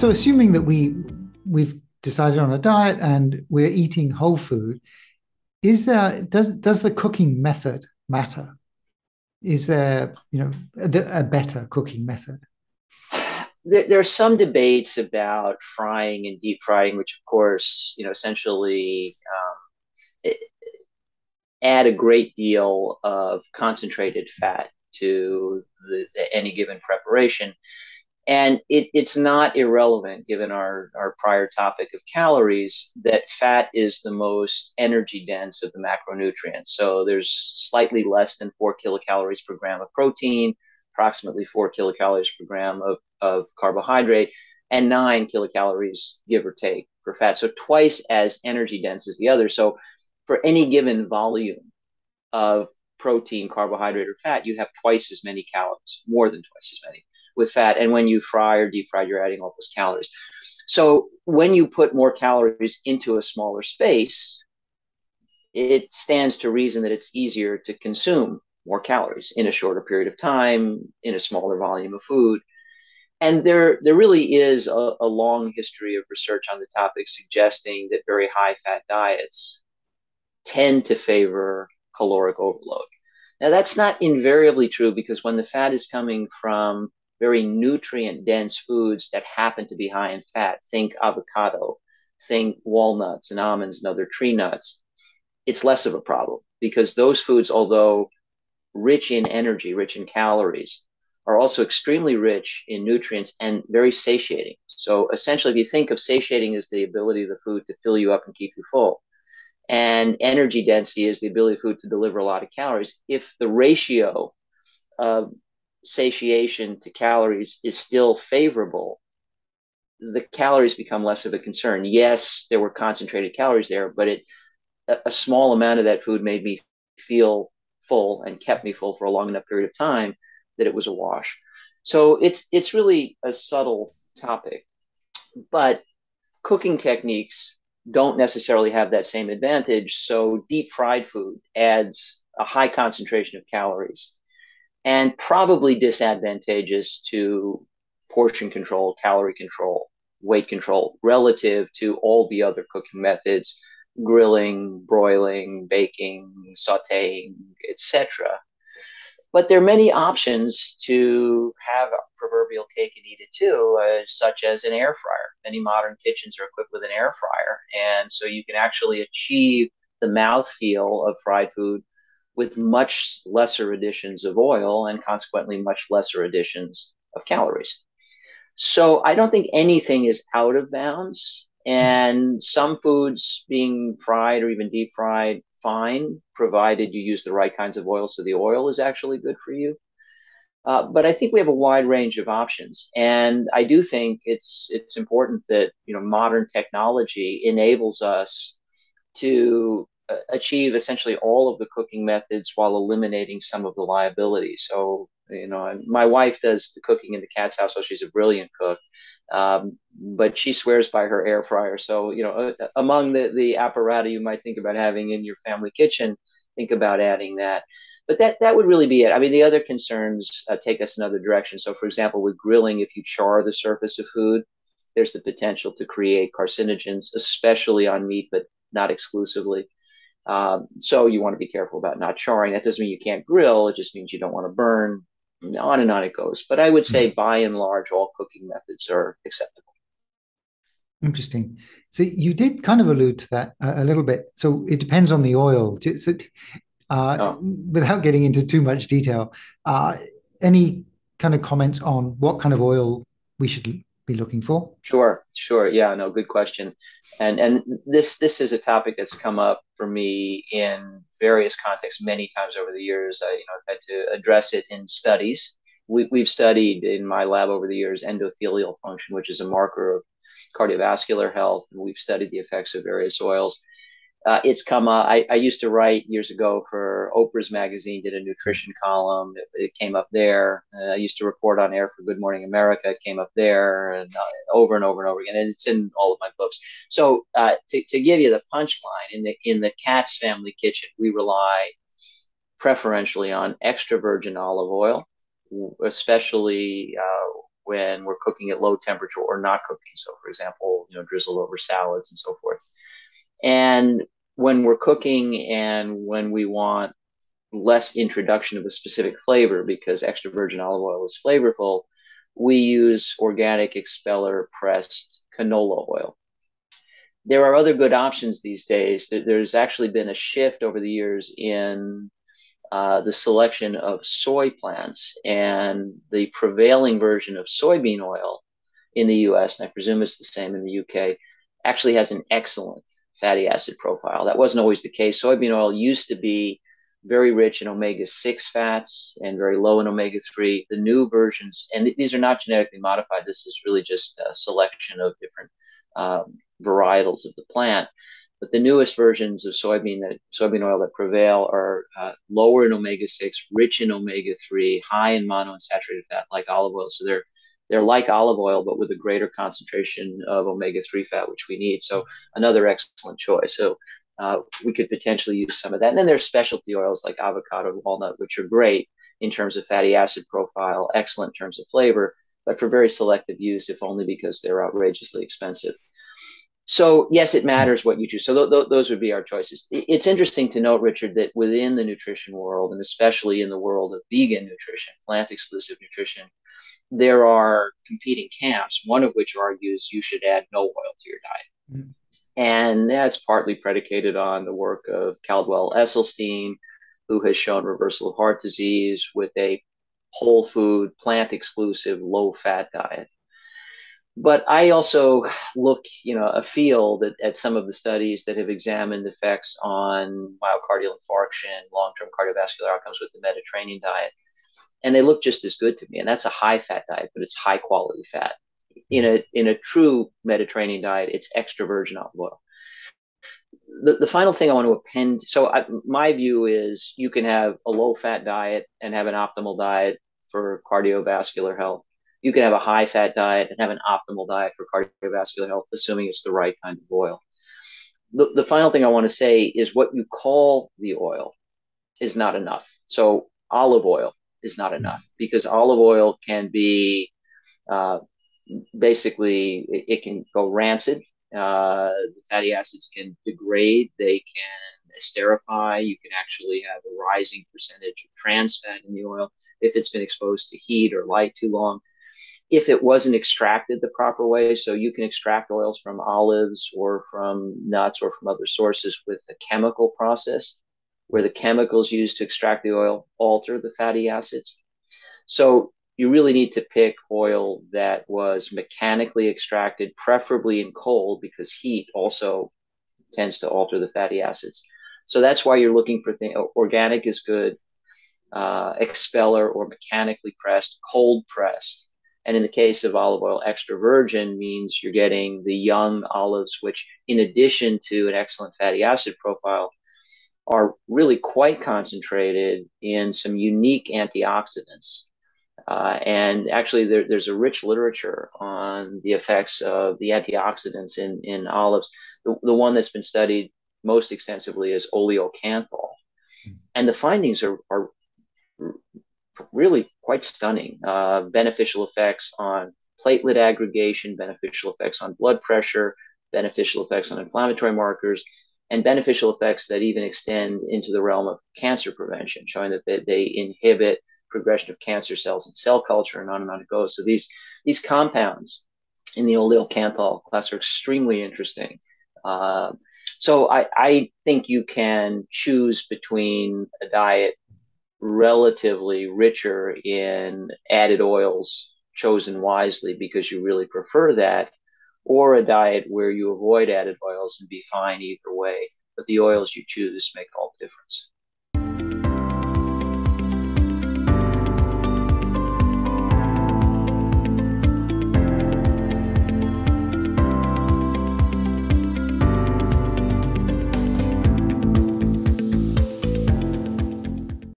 so assuming that we we've decided on a diet and we're eating whole food, is there does does the cooking method matter? Is there you know a, a better cooking method? There, are some debates about frying and deep frying, which of course you know essentially um, add a great deal of concentrated fat to the, any given preparation. And it, it's not irrelevant, given our, our prior topic of calories, that fat is the most energy dense of the macronutrients. So there's slightly less than four kilocalories per gram of protein, approximately four kilocalories per gram of, of carbohydrate, and nine kilocalories, give or take, for fat. So twice as energy dense as the other. So for any given volume of protein, carbohydrate, or fat, you have twice as many calories, more than twice as many with fat. And when you fry or deep fry, you're adding all those calories. So when you put more calories into a smaller space, it stands to reason that it's easier to consume more calories in a shorter period of time, in a smaller volume of food. And there, there really is a, a long history of research on the topic suggesting that very high fat diets tend to favor caloric overload. Now, that's not invariably true because when the fat is coming from very nutrient dense foods that happen to be high in fat. Think avocado, think walnuts and almonds and other tree nuts. It's less of a problem because those foods, although rich in energy, rich in calories, are also extremely rich in nutrients and very satiating. So essentially, if you think of satiating as the ability of the food to fill you up and keep you full, and energy density is the ability of food to deliver a lot of calories, if the ratio of satiation to calories is still favorable, the calories become less of a concern. Yes, there were concentrated calories there, but it a, a small amount of that food made me feel full and kept me full for a long enough period of time that it was a wash. So it's it's really a subtle topic, but cooking techniques don't necessarily have that same advantage. So deep fried food adds a high concentration of calories and probably disadvantageous to portion control, calorie control, weight control relative to all the other cooking methods grilling, broiling, baking, sauteing, etc. But there are many options to have a proverbial cake and eat it too, uh, such as an air fryer. Many modern kitchens are equipped with an air fryer, and so you can actually achieve the mouthfeel of fried food with much lesser additions of oil and consequently much lesser additions of calories. So I don't think anything is out of bounds. And some foods being fried or even deep fried, fine, provided you use the right kinds of oil. So the oil is actually good for you. Uh, but I think we have a wide range of options, and I do think it's it's important that you know modern technology enables us to achieve essentially all of the cooking methods while eliminating some of the liability. So, you know, my wife does the cooking in the Katz house, so she's a brilliant cook. Um, but she swears by her air fryer. So, you know, uh, among the, the apparatus you might think about having in your family kitchen, think about adding that. But that, that would really be it. I mean, the other concerns uh, take us another direction. So, for example, with grilling, if you char the surface of food, there's the potential to create carcinogens, especially on meat, but not exclusively. Um, so you want to be careful about not charring. That doesn't mean you can't grill. It just means you don't want to burn. On and on it goes. But I would say, hmm. by and large, all cooking methods are acceptable. Interesting. So you did kind of allude to that a, a little bit. So it depends on the oil. So, uh, oh. without getting into too much detail, uh, any kind of comments on what kind of oil we should be looking for? Sure, sure. Yeah, no, good question and and this this is a topic that's come up for me in various contexts many times over the years. I you know I've had to address it in studies. We, we've studied in my lab over the years endothelial function, which is a marker of cardiovascular health. And we've studied the effects of various oils uh, it's come up. I, I used to write years ago for Oprah's magazine, did a nutrition column. It, it came up there. Uh, I used to report on air for Good Morning America. It came up there and uh, over and over and over again. And it's in all of my books. So uh, to, to give you the punchline, in the in the Katz family kitchen, we rely preferentially on extra virgin olive oil, especially uh, when we're cooking at low temperature or not cooking. So, for example, you know, drizzled over salads and so forth. And when we're cooking and when we want less introduction of a specific flavor because extra virgin olive oil is flavorful, we use organic expeller pressed canola oil. There are other good options these days. There's actually been a shift over the years in uh, the selection of soy plants and the prevailing version of soybean oil in the US, and I presume it's the same in the UK, actually has an excellent fatty acid profile. That wasn't always the case. Soybean oil used to be very rich in omega 6 fats and very low in omega 3. The new versions, and these are not genetically modified, this is really just a selection of different um, varietals of the plant. But the newest versions of soybean that soybean oil that prevail are uh, lower in omega six, rich in omega three, high in monounsaturated fat, like olive oil. So they're they're like olive oil, but with a greater concentration of omega three fat, which we need. So another excellent choice. So uh, we could potentially use some of that. And then there's specialty oils like avocado, walnut, which are great in terms of fatty acid profile, excellent in terms of flavor, but for very selective use, if only because they're outrageously expensive. So yes, it matters what you choose. So th- th- those would be our choices. It's interesting to note, Richard, that within the nutrition world, and especially in the world of vegan nutrition, plant-exclusive nutrition, there are competing camps. One of which argues you should add no oil to your diet, mm-hmm. and that's partly predicated on the work of Caldwell Esselstyn, who has shown reversal of heart disease with a whole food, plant-exclusive, low-fat diet but I also look, you know, a field at, at some of the studies that have examined effects on myocardial infarction, long-term cardiovascular outcomes with the Mediterranean diet, and they look just as good to me. And that's a high-fat diet, but it's high-quality fat. In a in a true Mediterranean diet, it's extra virgin olive oil. The, the final thing I want to append so I, my view is you can have a low fat diet and have an optimal diet for cardiovascular health you can have a high fat diet and have an optimal diet for cardiovascular health, assuming it's the right kind of oil. The, the final thing I want to say is what you call the oil is not enough. So, olive oil is not enough because olive oil can be uh, basically, it, it, can go rancid. Uh, fatty acids can degrade, they can esterify. You can actually have a rising percentage of trans fat in the oil if it's been exposed to heat or light too long if it wasn't extracted the proper way. So you can extract oils from olives or from nuts or from other sources with a chemical process where the chemicals used to extract the oil alter the fatty acids. So you really need to pick oil that was mechanically extracted, preferably in cold because heat also tends to alter the fatty acids. So that's why you're looking for things. Organic is good, uh, expeller or mechanically pressed, cold pressed and in the case of olive oil extra virgin means you're getting the young olives, which in addition to an excellent fatty acid profile, are really quite concentrated in some unique antioxidants. Uh, and actually, there, there's a rich literature on the effects of the antioxidants in, in olives. The, the one that's been studied most extensively is oleocanthal. And the findings are, are really quite stunning. Uh, beneficial effects on platelet aggregation, beneficial effects on blood pressure, beneficial effects on inflammatory markers, and beneficial effects that even extend into the realm of cancer prevention, showing that they, they inhibit progression of cancer cells in cell culture and on and on it goes. So these these compounds in the oleocanthal class are extremely interesting. Uh, so I, I think you can choose between a diet relatively richer in added oils chosen wisely because you really prefer that, or a diet where you avoid added oils and be fine either way. But the oils you choose make all.